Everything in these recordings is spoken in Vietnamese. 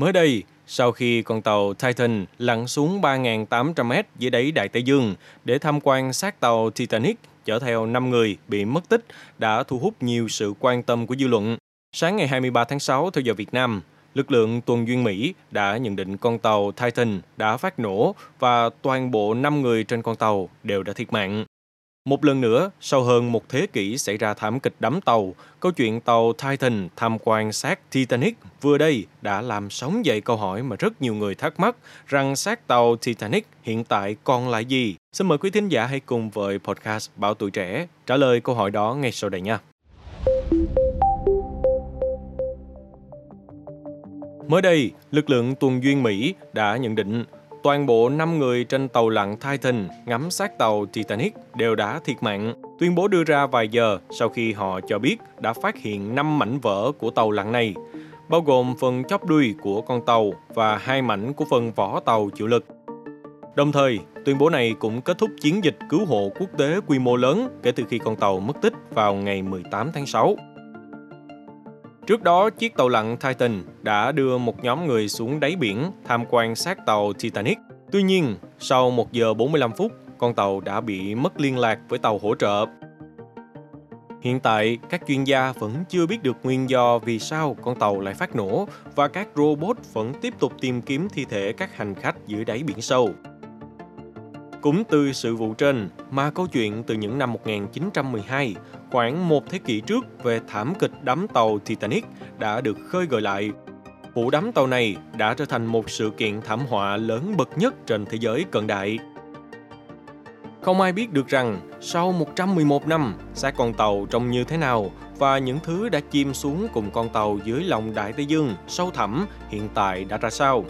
Mới đây, sau khi con tàu Titan lặn xuống 3.800 mét dưới đáy Đại Tây Dương để tham quan xác tàu Titanic chở theo 5 người bị mất tích đã thu hút nhiều sự quan tâm của dư luận. Sáng ngày 23 tháng 6 theo giờ Việt Nam, lực lượng tuần duyên Mỹ đã nhận định con tàu Titan đã phát nổ và toàn bộ 5 người trên con tàu đều đã thiệt mạng. Một lần nữa, sau hơn một thế kỷ xảy ra thảm kịch đắm tàu, câu chuyện tàu Titan tham quan xác Titanic vừa đây đã làm sóng dậy câu hỏi mà rất nhiều người thắc mắc rằng xác tàu Titanic hiện tại còn lại gì? Xin mời quý thính giả hãy cùng với podcast Bảo Tuổi Trẻ trả lời câu hỏi đó ngay sau đây nha. Mới đây, lực lượng tuần duyên Mỹ đã nhận định toàn bộ 5 người trên tàu lặn Titan ngắm sát tàu Titanic đều đã thiệt mạng. Tuyên bố đưa ra vài giờ sau khi họ cho biết đã phát hiện 5 mảnh vỡ của tàu lặn này, bao gồm phần chóp đuôi của con tàu và hai mảnh của phần vỏ tàu chịu lực. Đồng thời, tuyên bố này cũng kết thúc chiến dịch cứu hộ quốc tế quy mô lớn kể từ khi con tàu mất tích vào ngày 18 tháng 6. Trước đó, chiếc tàu lặn Titan đã đưa một nhóm người xuống đáy biển tham quan sát tàu Titanic. Tuy nhiên, sau 1 giờ 45 phút, con tàu đã bị mất liên lạc với tàu hỗ trợ. Hiện tại, các chuyên gia vẫn chưa biết được nguyên do vì sao con tàu lại phát nổ và các robot vẫn tiếp tục tìm kiếm thi thể các hành khách dưới đáy biển sâu. Cũng từ sự vụ trên mà câu chuyện từ những năm 1912, khoảng một thế kỷ trước về thảm kịch đắm tàu Titanic đã được khơi gợi lại. Vụ đắm tàu này đã trở thành một sự kiện thảm họa lớn bậc nhất trên thế giới cận đại. Không ai biết được rằng sau 111 năm, xác con tàu trông như thế nào và những thứ đã chìm xuống cùng con tàu dưới lòng Đại Tây Dương sâu thẳm hiện tại đã ra sao.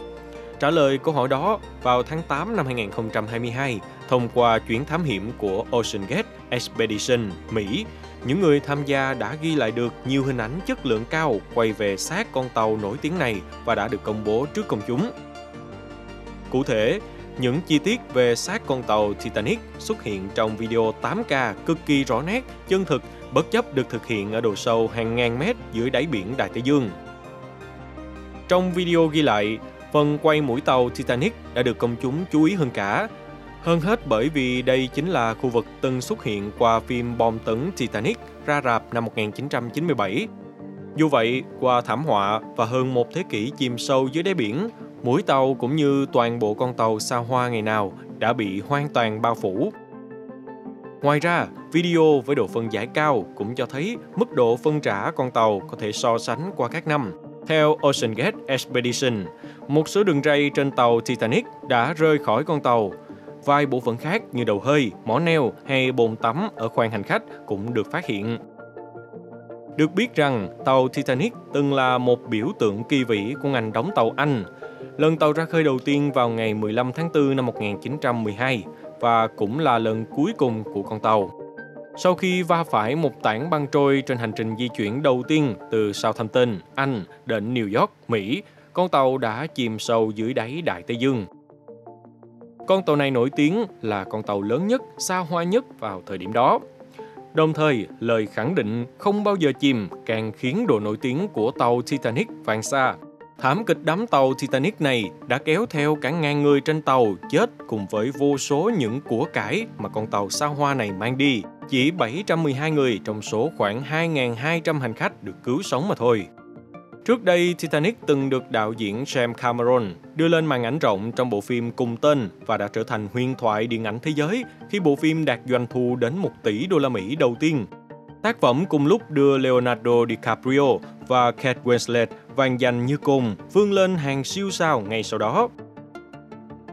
Trả lời câu hỏi đó vào tháng 8 năm 2022 thông qua chuyến thám hiểm của Ocean Gate Expedition Mỹ, những người tham gia đã ghi lại được nhiều hình ảnh chất lượng cao quay về xác con tàu nổi tiếng này và đã được công bố trước công chúng. Cụ thể, những chi tiết về xác con tàu Titanic xuất hiện trong video 8K cực kỳ rõ nét, chân thực, bất chấp được thực hiện ở độ sâu hàng ngàn mét dưới đáy biển Đại Tây Dương. Trong video ghi lại, Phần quay mũi tàu Titanic đã được công chúng chú ý hơn cả. Hơn hết bởi vì đây chính là khu vực từng xuất hiện qua phim bom tấn Titanic ra rạp năm 1997. Dù vậy, qua thảm họa và hơn một thế kỷ chìm sâu dưới đáy biển, mũi tàu cũng như toàn bộ con tàu xa hoa ngày nào đã bị hoàn toàn bao phủ. Ngoài ra, video với độ phân giải cao cũng cho thấy mức độ phân trả con tàu có thể so sánh qua các năm. Theo Ocean Gate Expedition, một số đường ray trên tàu Titanic đã rơi khỏi con tàu. Vài bộ phận khác như đầu hơi, mỏ neo hay bồn tắm ở khoang hành khách cũng được phát hiện. Được biết rằng tàu Titanic từng là một biểu tượng kỳ vĩ của ngành đóng tàu Anh. Lần tàu ra khơi đầu tiên vào ngày 15 tháng 4 năm 1912 và cũng là lần cuối cùng của con tàu. Sau khi va phải một tảng băng trôi trên hành trình di chuyển đầu tiên từ Southampton, Anh đến New York, Mỹ, con tàu đã chìm sâu dưới đáy Đại Tây Dương. Con tàu này nổi tiếng là con tàu lớn nhất, xa hoa nhất vào thời điểm đó. Đồng thời, lời khẳng định không bao giờ chìm càng khiến độ nổi tiếng của tàu Titanic vang xa. Thảm kịch đắm tàu Titanic này đã kéo theo cả ngàn người trên tàu chết cùng với vô số những của cải mà con tàu xa hoa này mang đi. Chỉ 712 người trong số khoảng 2.200 hành khách được cứu sống mà thôi. Trước đây, Titanic từng được đạo diễn James Cameron đưa lên màn ảnh rộng trong bộ phim cùng tên và đã trở thành huyền thoại điện ảnh thế giới khi bộ phim đạt doanh thu đến 1 tỷ đô la Mỹ đầu tiên. Tác phẩm cùng lúc đưa Leonardo DiCaprio và Kate Winslet vang danh như cùng vươn lên hàng siêu sao ngay sau đó.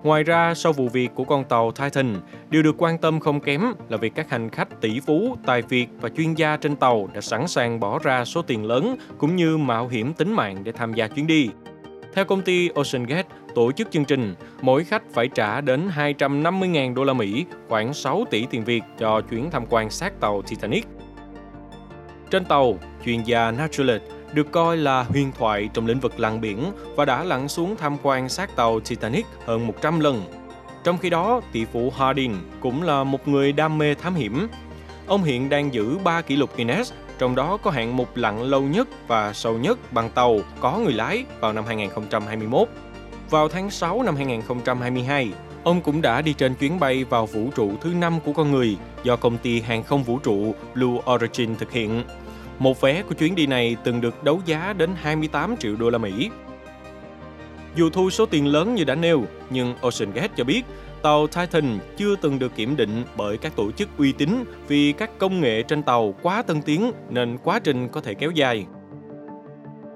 Ngoài ra, sau vụ việc của con tàu Titan, điều được quan tâm không kém là việc các hành khách tỷ phú, tài việt và chuyên gia trên tàu đã sẵn sàng bỏ ra số tiền lớn cũng như mạo hiểm tính mạng để tham gia chuyến đi. Theo công ty Ocean Gate tổ chức chương trình, mỗi khách phải trả đến 250.000 đô la Mỹ, khoảng 6 tỷ tiền Việt cho chuyến tham quan sát tàu Titanic. Trên tàu, chuyên gia Naturalist được coi là huyền thoại trong lĩnh vực lặn biển và đã lặn xuống tham quan xác tàu Titanic hơn 100 lần. Trong khi đó, tỷ phú Hardin cũng là một người đam mê thám hiểm. Ông hiện đang giữ 3 kỷ lục Guinness trong đó có hạng mục lặn lâu nhất và sâu nhất bằng tàu có người lái vào năm 2021. Vào tháng 6 năm 2022, ông cũng đã đi trên chuyến bay vào vũ trụ thứ năm của con người do công ty hàng không vũ trụ Blue Origin thực hiện. Một vé của chuyến đi này từng được đấu giá đến 28 triệu đô la Mỹ. Dù thu số tiền lớn như đã nêu, nhưng Ocean Gate cho biết tàu Titan chưa từng được kiểm định bởi các tổ chức uy tín vì các công nghệ trên tàu quá tân tiến nên quá trình có thể kéo dài.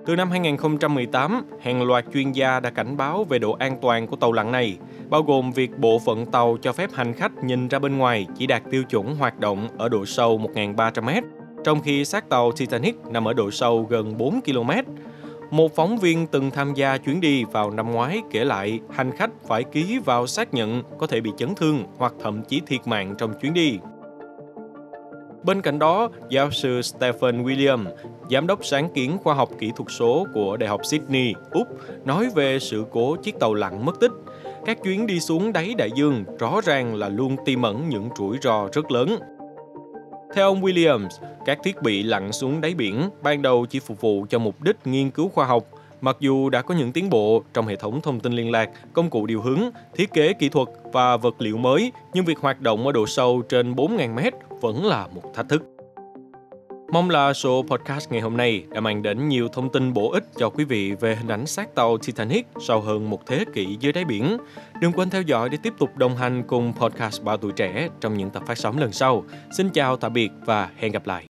Từ năm 2018, hàng loạt chuyên gia đã cảnh báo về độ an toàn của tàu lặn này, bao gồm việc bộ phận tàu cho phép hành khách nhìn ra bên ngoài chỉ đạt tiêu chuẩn hoạt động ở độ sâu 1.300m, trong khi xác tàu Titanic nằm ở độ sâu gần 4 km. Một phóng viên từng tham gia chuyến đi vào năm ngoái kể lại hành khách phải ký vào xác nhận có thể bị chấn thương hoặc thậm chí thiệt mạng trong chuyến đi. Bên cạnh đó, giáo sư Stephen William, giám đốc sáng kiến khoa học kỹ thuật số của Đại học Sydney, Úc, nói về sự cố chiếc tàu lặn mất tích. Các chuyến đi xuống đáy đại dương rõ ràng là luôn tiềm ẩn những rủi ro rất lớn. Theo ông Williams, các thiết bị lặn xuống đáy biển ban đầu chỉ phục vụ cho mục đích nghiên cứu khoa học, mặc dù đã có những tiến bộ trong hệ thống thông tin liên lạc, công cụ điều hướng, thiết kế kỹ thuật và vật liệu mới, nhưng việc hoạt động ở độ sâu trên 4.000 mét vẫn là một thách thức. Mong là số podcast ngày hôm nay đã mang đến nhiều thông tin bổ ích cho quý vị về hình ảnh xác tàu Titanic sau hơn một thế kỷ dưới đáy biển. Đừng quên theo dõi để tiếp tục đồng hành cùng podcast Bao Tuổi Trẻ trong những tập phát sóng lần sau. Xin chào, tạm biệt và hẹn gặp lại.